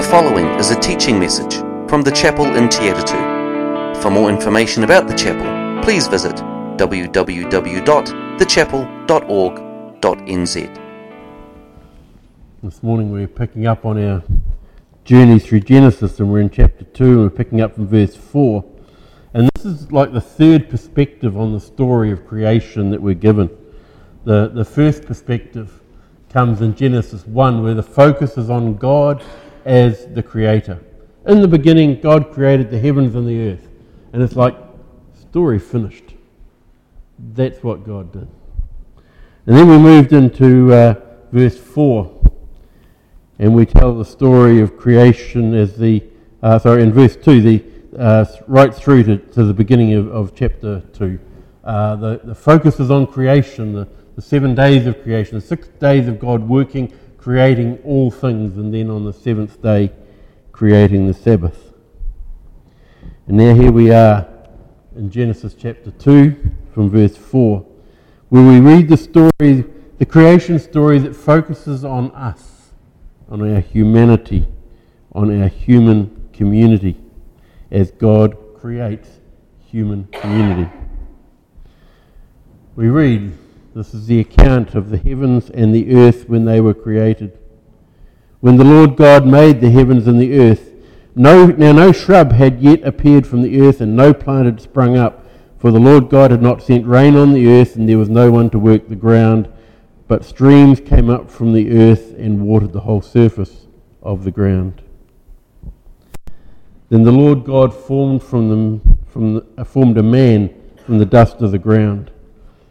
The following is a teaching message from the chapel in Te Atatu. For more information about the chapel, please visit www.thechapel.org.nz. This morning we're picking up on our journey through Genesis and we're in chapter 2 and we're picking up from verse 4. And this is like the third perspective on the story of creation that we're given. The, the first perspective comes in Genesis 1 where the focus is on God as the creator. In the beginning, God created the heavens and the earth. And it's like, story finished. That's what God did. And then we moved into uh, verse 4 and we tell the story of creation as the, uh, sorry, in verse 2, the, uh, right through to, to the beginning of, of chapter 2. Uh, the, the focus is on creation, the, the seven days of creation, the six days of God working, creating all things, and then on the seventh day, creating the Sabbath. And now here we are in Genesis chapter 2 from verse 4, where we read the story, the creation story that focuses on us on our humanity, on our human community, as God creates human community. We read, this is the account of the heavens and the earth when they were created. When the Lord God made the heavens and the earth, no, now no shrub had yet appeared from the earth, and no plant had sprung up, for the Lord God had not sent rain on the earth, and there was no one to work the ground but streams came up from the earth and watered the whole surface of the ground. Then the Lord God formed from them from the, formed a man from the dust of the ground,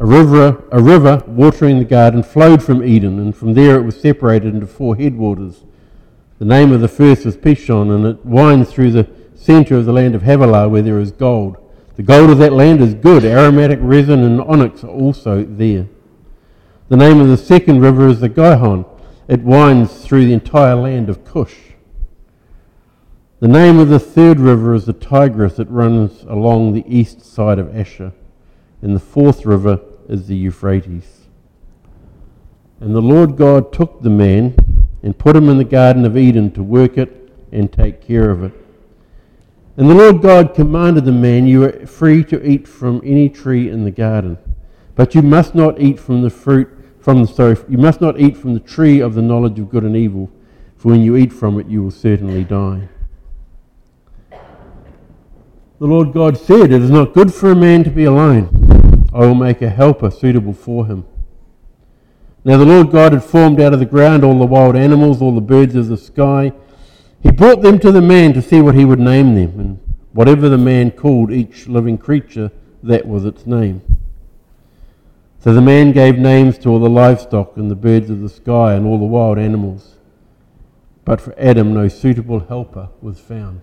A river, a river watering the garden flowed from Eden, and from there it was separated into four headwaters. The name of the first was Pishon, and it winds through the center of the land of Havilah, where there is gold. The gold of that land is good. Aromatic resin and onyx are also there. The name of the second river is the Gihon. It winds through the entire land of Cush. The name of the third river is the Tigris. It runs along the east side of Ashur. And the fourth river is the Euphrates. And the Lord God took the man and put him in the Garden of Eden to work it and take care of it. And the Lord God commanded the man, You are free to eat from any tree in the garden, but you must not eat from the fruit from the sorry, you must not eat from the tree of the knowledge of good and evil, for when you eat from it you will certainly die. The Lord God said, It is not good for a man to be alone. I will make a helper suitable for him. Now the Lord God had formed out of the ground all the wild animals, all the birds of the sky, he brought them to the man to see what he would name them, and whatever the man called each living creature, that was its name. So the man gave names to all the livestock and the birds of the sky and all the wild animals. But for Adam, no suitable helper was found.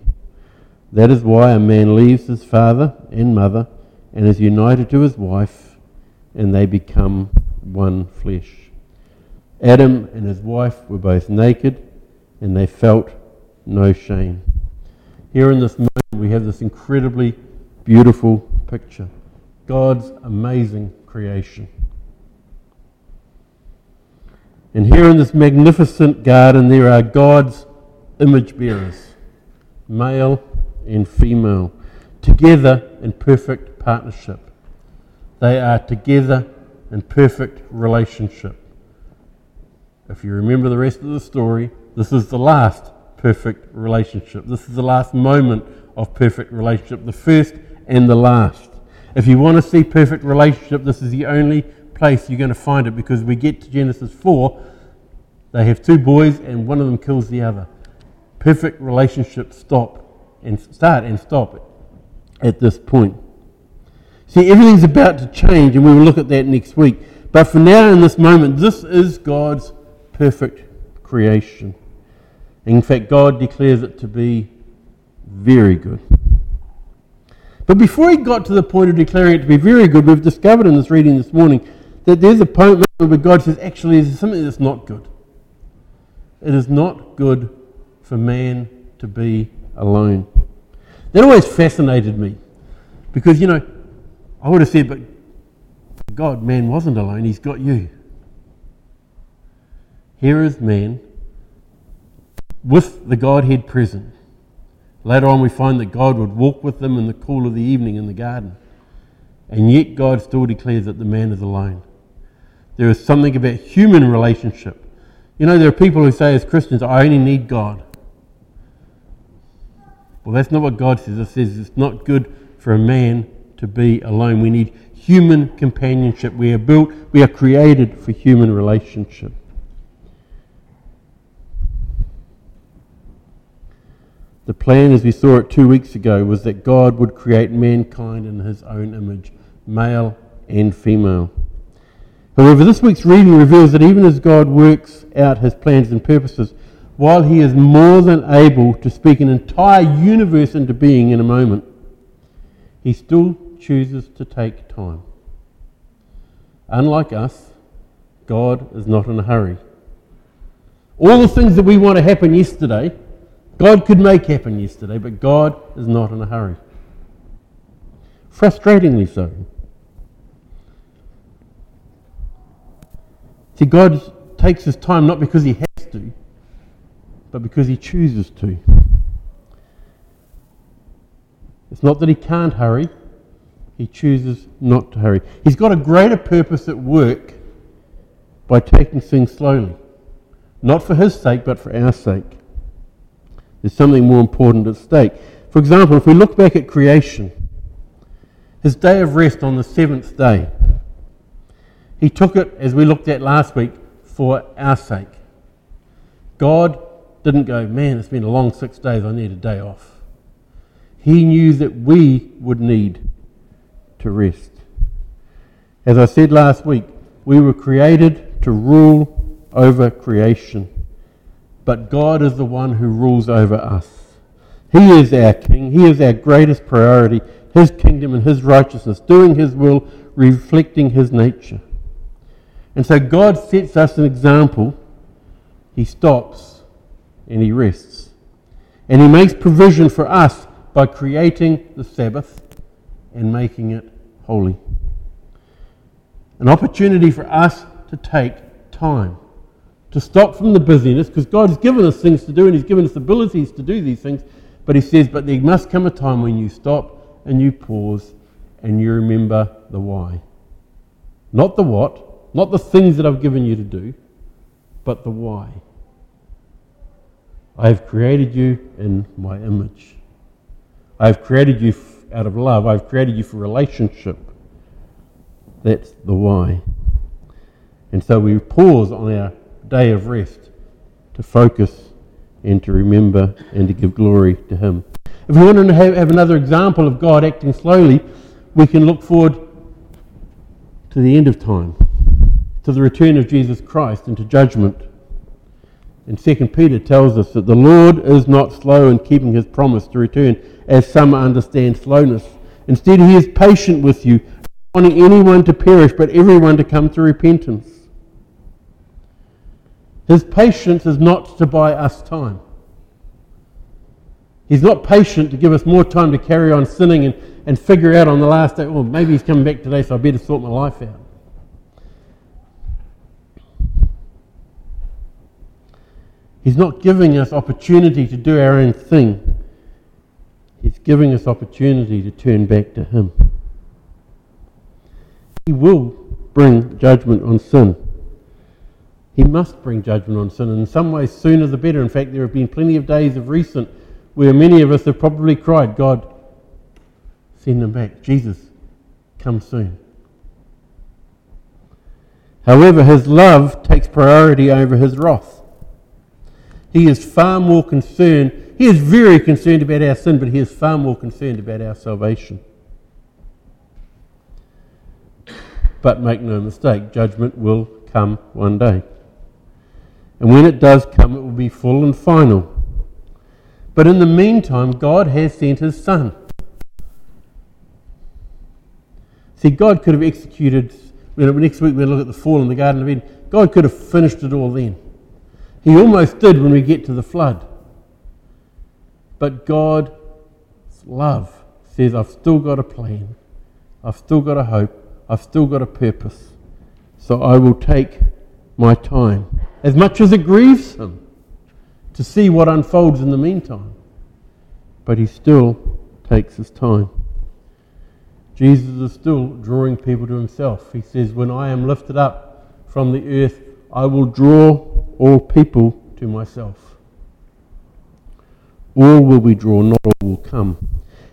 That is why a man leaves his father and mother and is united to his wife, and they become one flesh. Adam and his wife were both naked and they felt no shame. Here in this moment, we have this incredibly beautiful picture God's amazing creation. And here in this magnificent garden, there are God's image bearers, male and female, together in perfect partnership. They are together in perfect relationship. If you remember the rest of the story, this is the last perfect relationship. This is the last moment of perfect relationship, the first and the last. If you want to see perfect relationship, this is the only place you're going to find it because we get to Genesis 4, they have two boys and one of them kills the other. Perfect relationship stop and start and stop it at this point. See, everything's about to change, and we will look at that next week. But for now, in this moment, this is God's perfect creation. In fact, God declares it to be very good. But before he got to the point of declaring it to be very good, we've discovered in this reading this morning that there's a point where God says, actually, there's something that's not good. It is not good for man to be alone. That always fascinated me because, you know, I would have said, but God, man wasn't alone, he's got you. Here is man with the Godhead present. Later on, we find that God would walk with them in the cool of the evening in the garden. And yet, God still declares that the man is alone. There is something about human relationship. You know, there are people who say, as Christians, I only need God. Well, that's not what God says. It says it's not good for a man to be alone. We need human companionship. We are built, we are created for human relationship. The plan, as we saw it two weeks ago, was that God would create mankind in his own image, male and female. However, this week's reading reveals that even as God works out his plans and purposes, while he is more than able to speak an entire universe into being in a moment, he still chooses to take time. Unlike us, God is not in a hurry. All the things that we want to happen yesterday, God could make happen yesterday, but God is not in a hurry. Frustratingly so. See, God takes his time not because he has but because he chooses to. It's not that he can't hurry, he chooses not to hurry. He's got a greater purpose at work by taking things slowly. Not for his sake, but for our sake. There's something more important at stake. For example, if we look back at creation, his day of rest on the seventh day, he took it, as we looked at last week, for our sake. God didn't go, man, it's been a long six days, I need a day off. He knew that we would need to rest. As I said last week, we were created to rule over creation. But God is the one who rules over us. He is our King. He is our greatest priority. His kingdom and His righteousness, doing His will, reflecting His nature. And so God sets us an example. He stops and He rests. And He makes provision for us by creating the Sabbath and making it holy. An opportunity for us to take time, to stop from the busyness, because God has given us things to do and He's given us abilities to do these things. But He says, but there must come a time when you stop and you pause and you remember the why. Not the what, not the things that I've given you to do, but the why. I have created you in my image. I've created you out of love. I've created you for relationship. That's the why. And so we pause on our day of rest to focus and to remember and to give glory to Him. If we want to have, have another example of God acting slowly, we can look forward to the end of time, to the return of Jesus Christ and to judgment. And 2 Peter tells us that the Lord is not slow in keeping his promise to return, as some understand slowness. Instead, he is patient with you, not wanting anyone to perish, but everyone to come to repentance. His patience is not to buy us time. He's not patient to give us more time to carry on sinning and, and figure out on the last day, well, maybe he's coming back today, so I better sort my life out. He's not giving us opportunity to do our own thing. He's giving us opportunity to turn back to Him. He will bring judgment on sin. He must bring judgment on sin, and in some ways, sooner the better. In fact, there have been plenty of days of recent where many of us have probably cried, God, send them back. Jesus, come soon. However, his love takes priority over his wrath. He is far more concerned, he is very concerned about our sin, but he is far more concerned about our salvation. But make no mistake, judgment will come one day. And when it does come, it will be full and final. But in the meantime, God has sent his Son. See, God could have executed, you know, next week we'll look at the fall in the Garden of Eden. God could have finished it all then. He almost did when we get to the flood. But God's love says, I've still got a plan. I've still got a hope. I've still got a purpose. So I will take my time, as much as it grieves him, to see what unfolds in the meantime. But he still takes his time. Jesus is still drawing people to himself. He says, When I am lifted up from the earth, I will draw all people to myself. All will be drawn, not all will come.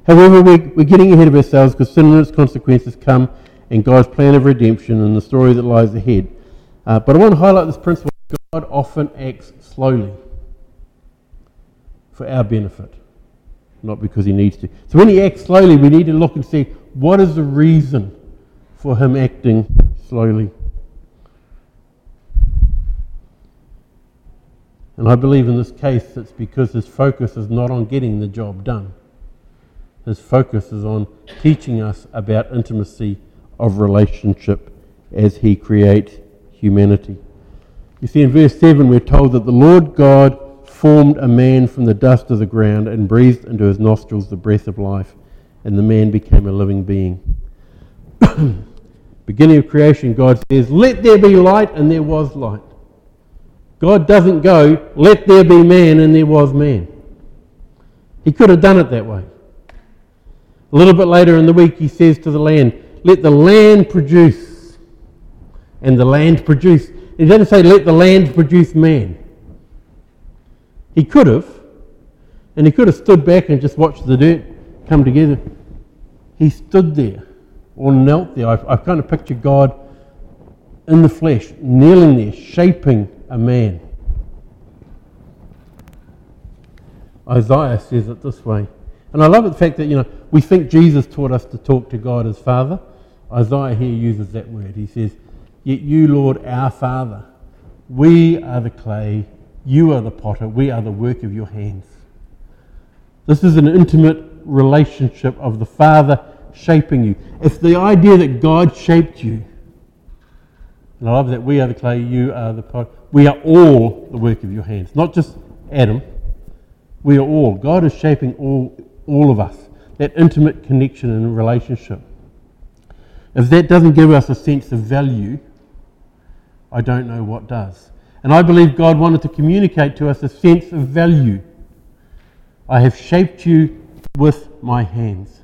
However, we're, we're getting ahead of ourselves because sin and its consequences come and God's plan of redemption and the story that lies ahead. Uh, but I want to highlight this principle God often acts slowly for our benefit, not because he needs to. So when he acts slowly, we need to look and see what is the reason for him acting slowly. And I believe in this case it's because his focus is not on getting the job done. His focus is on teaching us about intimacy of relationship as he creates humanity. You see, in verse 7, we're told that the Lord God formed a man from the dust of the ground and breathed into his nostrils the breath of life, and the man became a living being. Beginning of creation, God says, Let there be light, and there was light. God doesn't go, Let there be man, and there was man. He could have done it that way. A little bit later in the week, he says to the land, let the land produce. And the land produced. He doesn't say, let the land produce man. He could have. And he could have stood back and just watched the dirt come together. He stood there or knelt there. I've, I've kind of pictured God in the flesh, kneeling there, shaping a man. Isaiah says it this way. And I love the fact that, you know, we think Jesus taught us to talk to God as Father. Isaiah here uses that word. He says, Yet you, Lord, our Father, we are the clay, you are the potter, we are the work of your hands. This is an intimate relationship of the Father shaping you. It's the idea that God shaped you. And I love that we are the clay, you are the pot. We are all the work of your hands, not just Adam. We are all. God is shaping all, all of us. That intimate connection and relationship. If that doesn't give us a sense of value, I don't know what does. And I believe God wanted to communicate to us a sense of value. I have shaped you with my hands.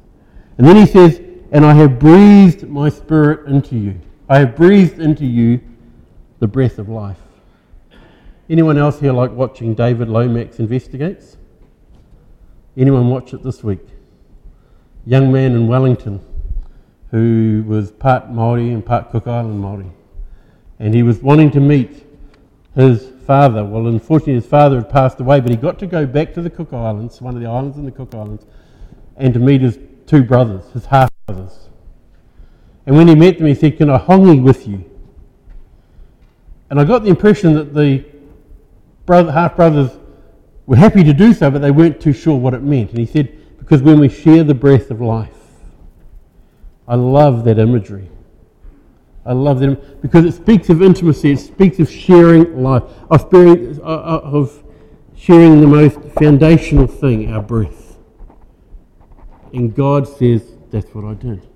And then he says, And I have breathed my spirit into you. I have breathed into you the breath of life. Anyone else here like watching David Lomas Investigates? Anyone watch it this week? Young man in Wellington who was part Maori and part Cook Island Maori, and he was wanting to meet his father. Well, unfortunately, his father had passed away, but he got to go back to the Cook Islands, one of the islands in the Cook Islands, and to meet his two brothers, his half brothers. And when he met them, he said, "Can I hongi with you?" And I got the impression that the brother, half brothers were happy to do so, but they weren't too sure what it meant. And he said, "Because when we share the breath of life." I love that imagery. I love that because it speaks of intimacy, it speaks of sharing life, of, sharing, uh, uh, of sharing the most foundational thing, our breath. And God says, That's what I did.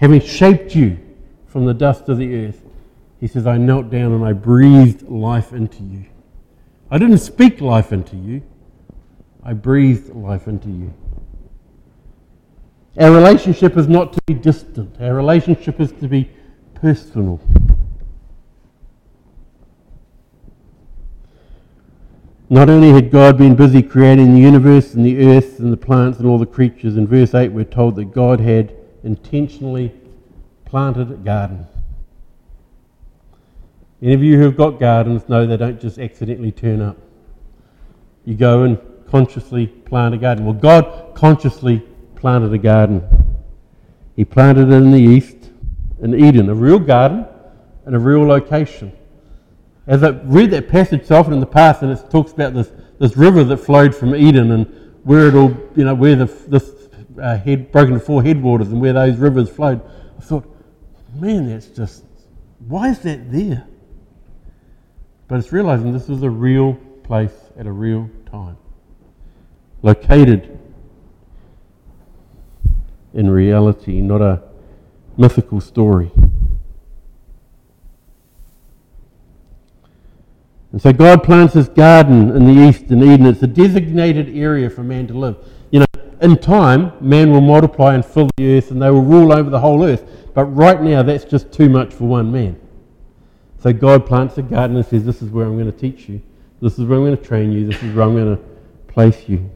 Having shaped you from the dust of the earth, He says, I knelt down and I breathed life into you. I didn't speak life into you, I breathed life into you. Our relationship is not to be distant, our relationship is to be personal. Not only had God been busy creating the universe and the earth and the plants and all the creatures, in verse 8 we're told that God had intentionally planted garden. Any of you who have got gardens know they don't just accidentally turn up. You go and consciously plant a garden. Well, God consciously planted a garden. He planted it in the east, in Eden, a real garden and a real location. As I read that passage so often in the past, and it talks about this, this river that flowed from Eden and where it all, you know, where the, this uh, head, broken into four headwaters and where those rivers flowed, I thought, man, that's just, why is that there? But it's realizing this is a real place at a real time. Located in reality, not a mythical story. And so God plants this garden in the east in Eden. It's a designated area for man to live. In time, man will multiply and fill the earth and they will rule over the whole earth. But right now, that's just too much for one man. So God plants a garden and says, This is where I'm going to teach you. This is where I'm going to train you. This is where I'm going to place you.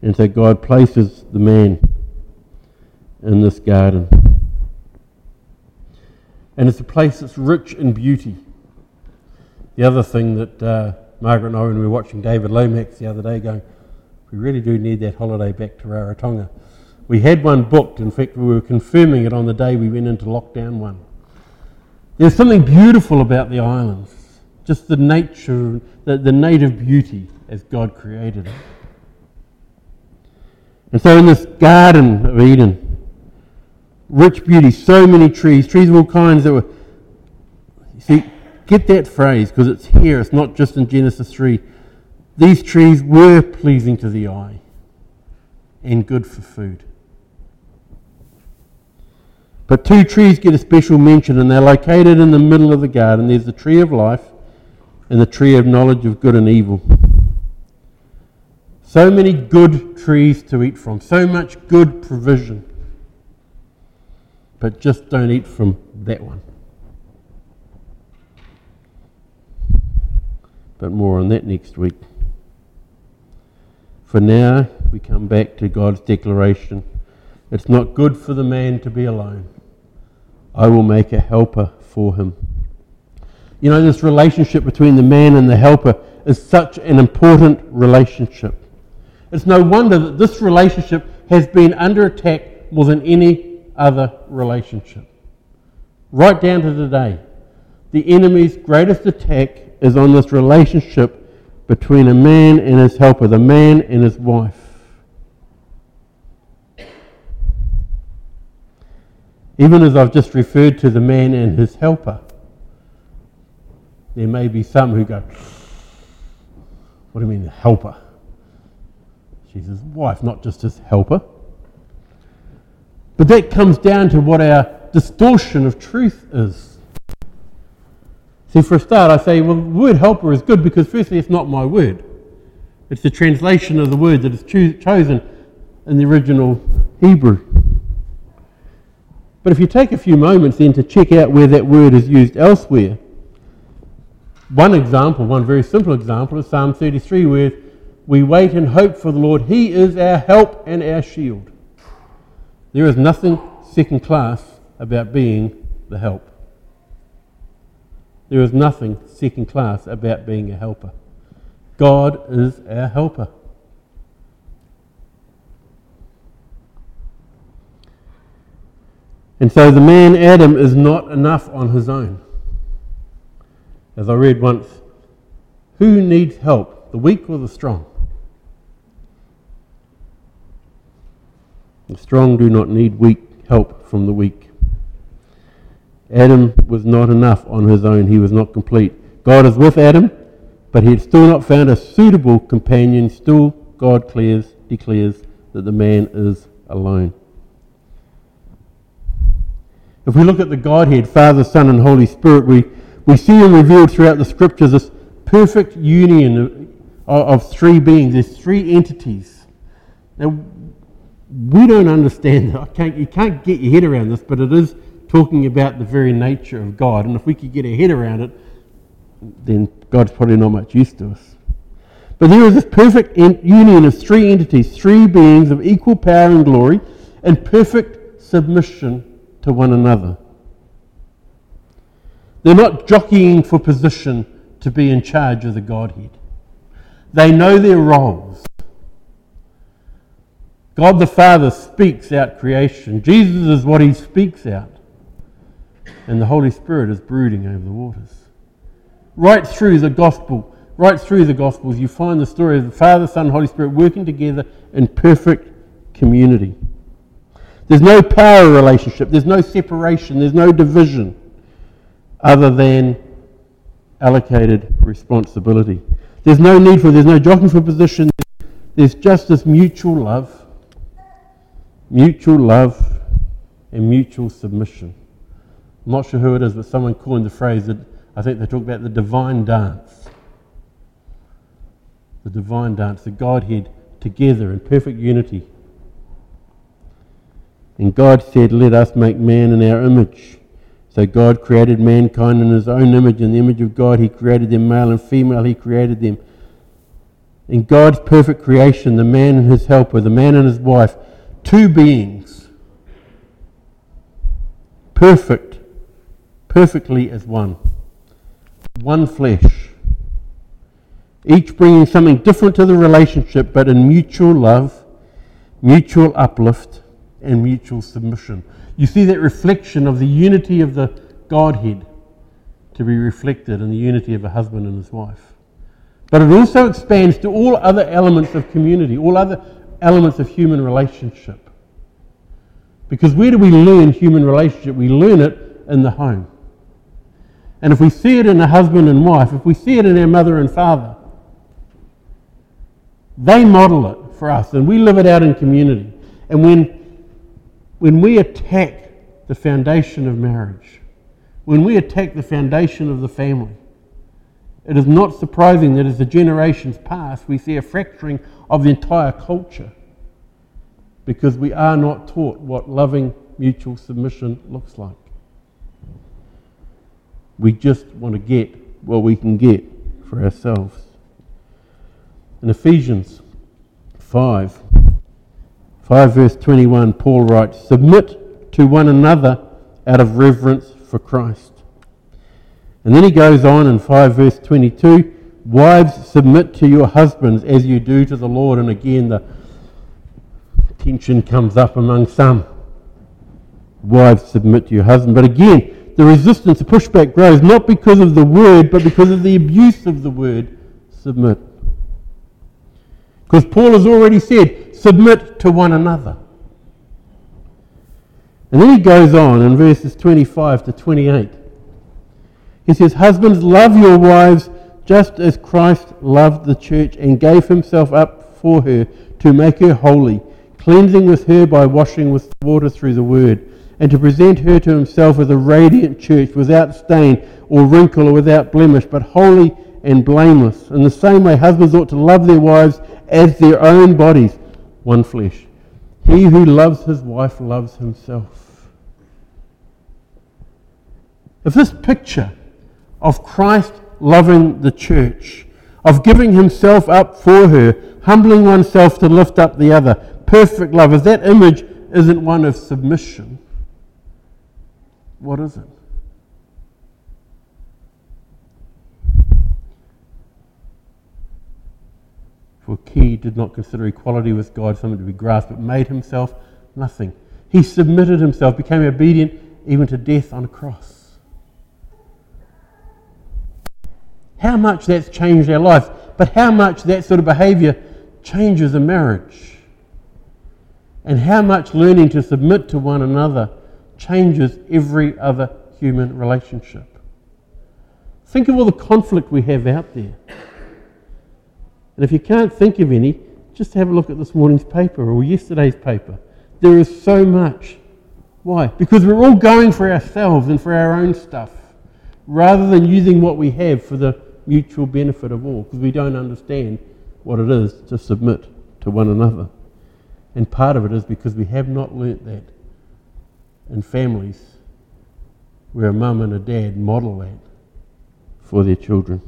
And so God places the man in this garden. And it's a place that's rich in beauty. The other thing that uh, Margaret and I, when we were watching David Lomas the other day, going, we really do need that holiday back to Rarotonga. We had one booked. In fact, we were confirming it on the day we went into lockdown one. There's something beautiful about the islands, just the nature, the, the native beauty as God created it. And so, in this Garden of Eden, rich beauty, so many trees, trees of all kinds that were. You see, get that phrase because it's here, it's not just in Genesis 3. These trees were pleasing to the eye and good for food. But two trees get a special mention, and they're located in the middle of the garden. There's the tree of life and the tree of knowledge of good and evil. So many good trees to eat from, so much good provision. But just don't eat from that one. But more on that next week. For now, we come back to God's declaration it's not good for the man to be alone. I will make a helper for him. You know, this relationship between the man and the helper is such an important relationship. It's no wonder that this relationship has been under attack more than any other relationship. Right down to today, the enemy's greatest attack is on this relationship between a man and his helper, the man and his wife. Even as I've just referred to the man and his helper, there may be some who go, What do you mean, the helper? She's his wife, not just his helper. But that comes down to what our distortion of truth is. See, for a start, I say, well, the word helper is good because, firstly, it's not my word. It's the translation of the word that is cho- chosen in the original Hebrew. But if you take a few moments then to check out where that word is used elsewhere, one example, one very simple example, is Psalm 33, where we wait and hope for the Lord. He is our help and our shield. There is nothing second class about being the help. There is nothing second class about being a helper. God is our helper. And so the man Adam is not enough on his own. As I read once, who needs help, the weak or the strong? The strong do not need weak help from the weak. Adam was not enough on his own. He was not complete. God is with Adam, but he had still not found a suitable companion. Still, God clears, declares that the man is alone. If we look at the Godhead, Father, Son, and Holy Spirit, we, we see revealed throughout the scriptures this perfect union of, of three beings, there's three entities. Now, we don't understand that. Can't, you can't get your head around this, but it is talking about the very nature of God. And if we could get our head around it, then God's probably not much use to us. But there is this perfect union of three entities, three beings of equal power and glory, and perfect submission to one another. They're not jockeying for position to be in charge of the Godhead. They know their roles. God the Father speaks out creation. Jesus is what he speaks out. And the Holy Spirit is brooding over the waters. Right through the gospel, right through the gospels, you find the story of the Father, Son, Holy Spirit working together in perfect community. There's no power relationship, there's no separation, there's no division other than allocated responsibility. There's no need for, there's no jockeying for position. There's just this mutual love, mutual love, and mutual submission. I'm not sure who it is, but someone coined the phrase that I think they talk about the divine dance. The divine dance, the Godhead together in perfect unity. And God said, Let us make man in our image so God created mankind in his own image. In the image of God, he created them, male and female, he created them. In God's perfect creation, the man and his helper, the man and his wife, two beings, perfect, perfectly as one, one flesh, each bringing something different to the relationship, but in mutual love, mutual uplift, and mutual submission you see that reflection of the unity of the Godhead to be reflected in the unity of a husband and his wife. But it also expands to all other elements of community, all other elements of human relationship. Because where do we learn human relationship? We learn it in the home. And if we see it in a husband and wife, if we see it in our mother and father, they model it for us and we live it out in community. And when when we attack the foundation of marriage, when we attack the foundation of the family, it is not surprising that as the generations pass, we see a fracturing of the entire culture because we are not taught what loving mutual submission looks like. We just want to get what we can get for ourselves. In Ephesians 5, 5 verse 21, Paul writes, Submit to one another out of reverence for Christ. And then he goes on in 5 verse 22, Wives, submit to your husbands as you do to the Lord. And again, the tension comes up among some. Wives, submit to your husband. But again, the resistance, the pushback grows not because of the word, but because of the abuse of the word, submit. Because Paul has already said, submit to one another. And then he goes on in verses 25 to 28. He says, Husbands, love your wives just as Christ loved the church and gave himself up for her to make her holy, cleansing with her by washing with water through the word, and to present her to himself as a radiant church without stain or wrinkle or without blemish, but holy and blameless. In the same way, husbands ought to love their wives as their own bodies, one flesh. He who loves his wife loves himself. If this picture of Christ loving the church, of giving himself up for her, humbling oneself to lift up the other, perfect love, if that image isn't one of submission, what is it? For he did not consider equality with God something to be grasped, but made himself nothing. He submitted himself, became obedient even to death on a cross. How much that's changed our life, but how much that sort of behavior changes a marriage. And how much learning to submit to one another changes every other human relationship. Think of all the conflict we have out there. And if you can't think of any, just have a look at this morning's paper or yesterday's paper. There is so much. Why? Because we're all going for ourselves and for our own stuff rather than using what we have for the mutual benefit of all because we don't understand what it is to submit to one another. And part of it is because we have not learnt that and families where a mum and a dad model that for their children.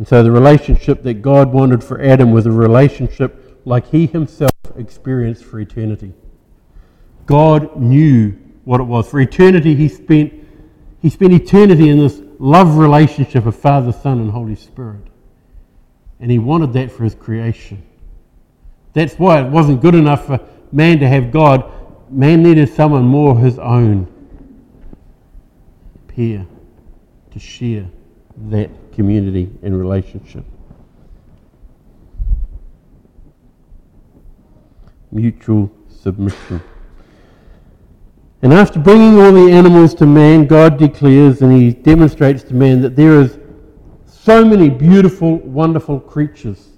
And so the relationship that God wanted for Adam was a relationship like he himself experienced for eternity. God knew what it was. For eternity, he spent, he spent eternity in this love relationship of Father, Son, and Holy Spirit. And he wanted that for his creation. That's why it wasn't good enough for man to have God. Man needed someone more his own peer to share that community and relationship. Mutual submission. And after bringing all the animals to man, God declares and he demonstrates to man that there is so many beautiful, wonderful creatures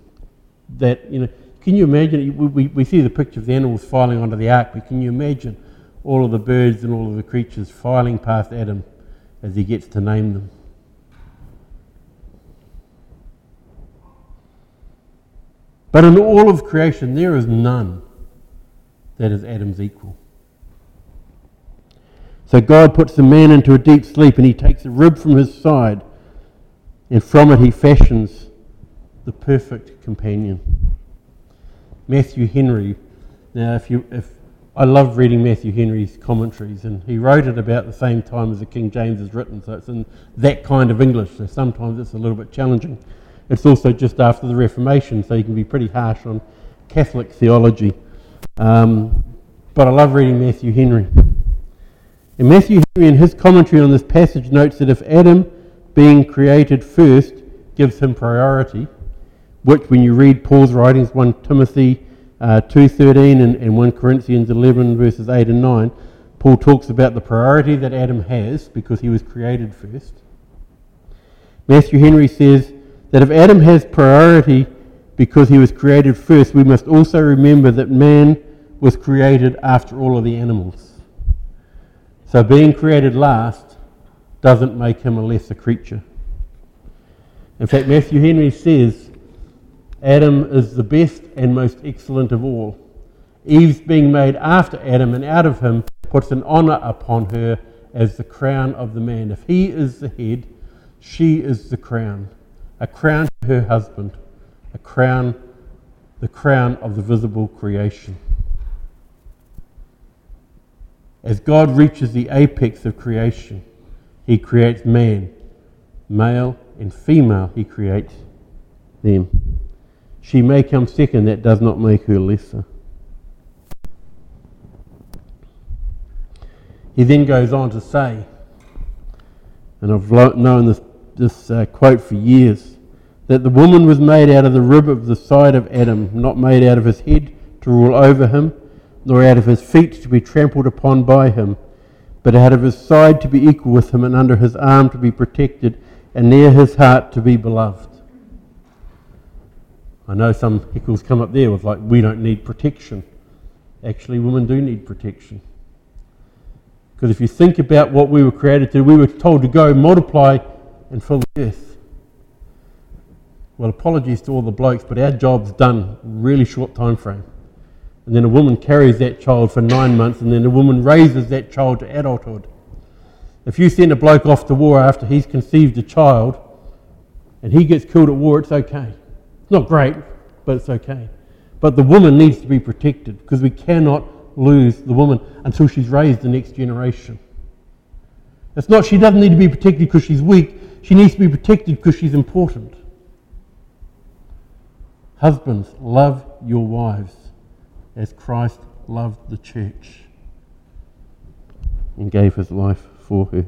that, you know, can you imagine? We, we, we see the picture of the animals filing onto the ark, but can you imagine all of the birds and all of the creatures filing past Adam as he gets to name them? But in all of creation, there is none that is Adam's equal. So God puts the man into a deep sleep and he takes a rib from his side, and from it he fashions the perfect companion. Matthew Henry. Now, if you, if I love reading Matthew Henry's commentaries, and he wrote it about the same time as the King James is written, so it's in that kind of English. So sometimes it's a little bit challenging. It's also just after the Reformation, so you can be pretty harsh on Catholic theology. Um, but I love reading Matthew Henry. And Matthew Henry, in his commentary on this passage, notes that if Adam, being created first, gives him priority, which when you read Paul's writings, 1 Timothy uh, 2.13 and, and 1 Corinthians 11 verses 8 and 9, Paul talks about the priority that Adam has because he was created first. Matthew Henry says that if Adam has priority because he was created first, we must also remember that man was created after all of the animals. So being created last doesn't make him a lesser creature. In fact, Matthew Henry says Adam is the best and most excellent of all. Eve's being made after Adam and out of him puts an honour upon her as the crown of the man. If he is the head, she is the crown. A crown to her husband, a crown, the crown of the visible creation. As God reaches the apex of creation, he creates man. Male and female, he creates them. She may come second, that does not make her lesser. He then goes on to say, and I've known this, this uh, quote for years, that the woman was made out of the rib of the side of Adam, not made out of his head to rule over him, nor out of his feet to be trampled upon by him, but out of his side to be equal with him, and under his arm to be protected, and near his heart to be beloved. I know some hickles come up there with like, we don't need protection. Actually, women do need protection. Because if you think about what we were created to, we were told to go, multiply, and fill the earth. Well, apologies to all the blokes, but our job's done really short time frame. And then a woman carries that child for nine months, and then a woman raises that child to adulthood. If you send a bloke off to war after he's conceived a child and he gets killed at war, it's okay. It's not great, but it's okay. But the woman needs to be protected because we cannot lose the woman until she's raised the next generation. It's not she doesn't need to be protected because she's weak, she needs to be protected because she's important. Husbands, love your wives as Christ loved the church and gave his life for her.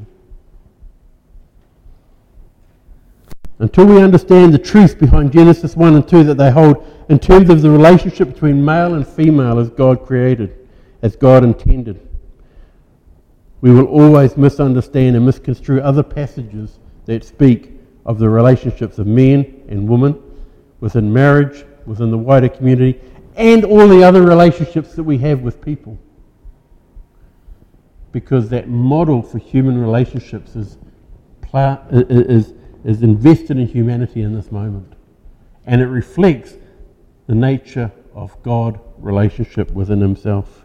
Until we understand the truth behind Genesis 1 and 2 that they hold in terms of the relationship between male and female as God created, as God intended, we will always misunderstand and misconstrue other passages that speak of the relationships of men and women within marriage, within the wider community, and all the other relationships that we have with people. Because that model for human relationships is, is, is invested in humanity in this moment. And it reflects the nature of God relationship within himself.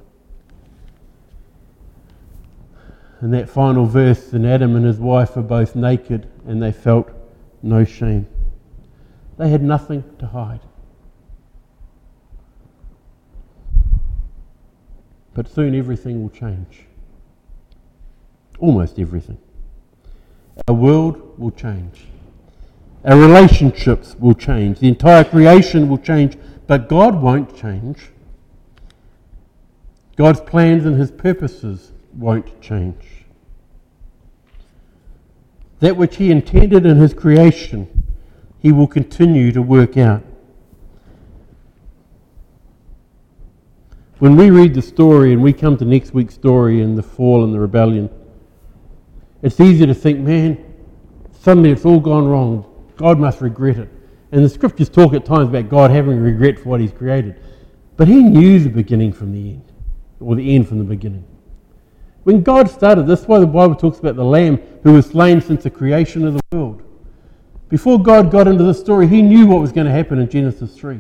In that final verse, and Adam and his wife are both naked and they felt no shame. They had nothing to hide. But soon everything will change. Almost everything. Our world will change. Our relationships will change. The entire creation will change. But God won't change. God's plans and his purposes won't change. That which he intended in his creation, he will continue to work out. When we read the story and we come to next week's story and the fall and the rebellion, it's easy to think, man, suddenly it's all gone wrong. God must regret it. And the scriptures talk at times about God having regret for what he's created. But he knew the beginning from the end, or the end from the beginning. When God started, that's why the Bible talks about the Lamb who was slain since the creation of the world. Before God got into the story, he knew what was going to happen in Genesis 3.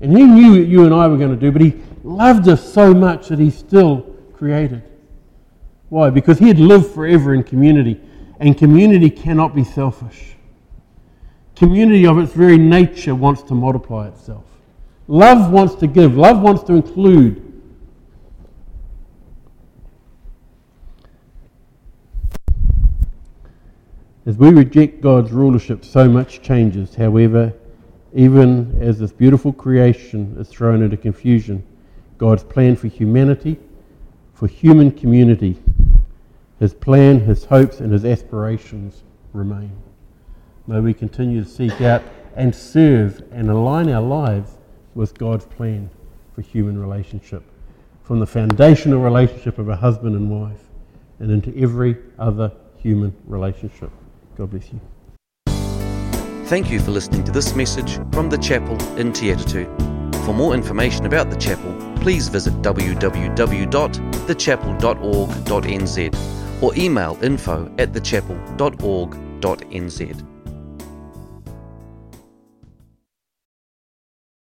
And he knew what you and I were going to do, but he loved us so much that he still created. Why? Because he had lived forever in community, and community cannot be selfish. Community of its very nature wants to multiply itself. Love wants to give, love wants to include. As we reject God's rulership, so much changes. However, even as this beautiful creation is thrown into confusion, God's plan for humanity, for human community, his plan, his hopes, and his aspirations remain. May we continue to seek out and serve and align our lives with God's plan for human relationship, from the foundational relationship of a husband and wife and into every other human relationship. God bless you. Thank you for listening to this message from the chapel in Te Atatu. For more information about the chapel, please visit www.thechapel.org.nz or email info at thechapel.org.nz.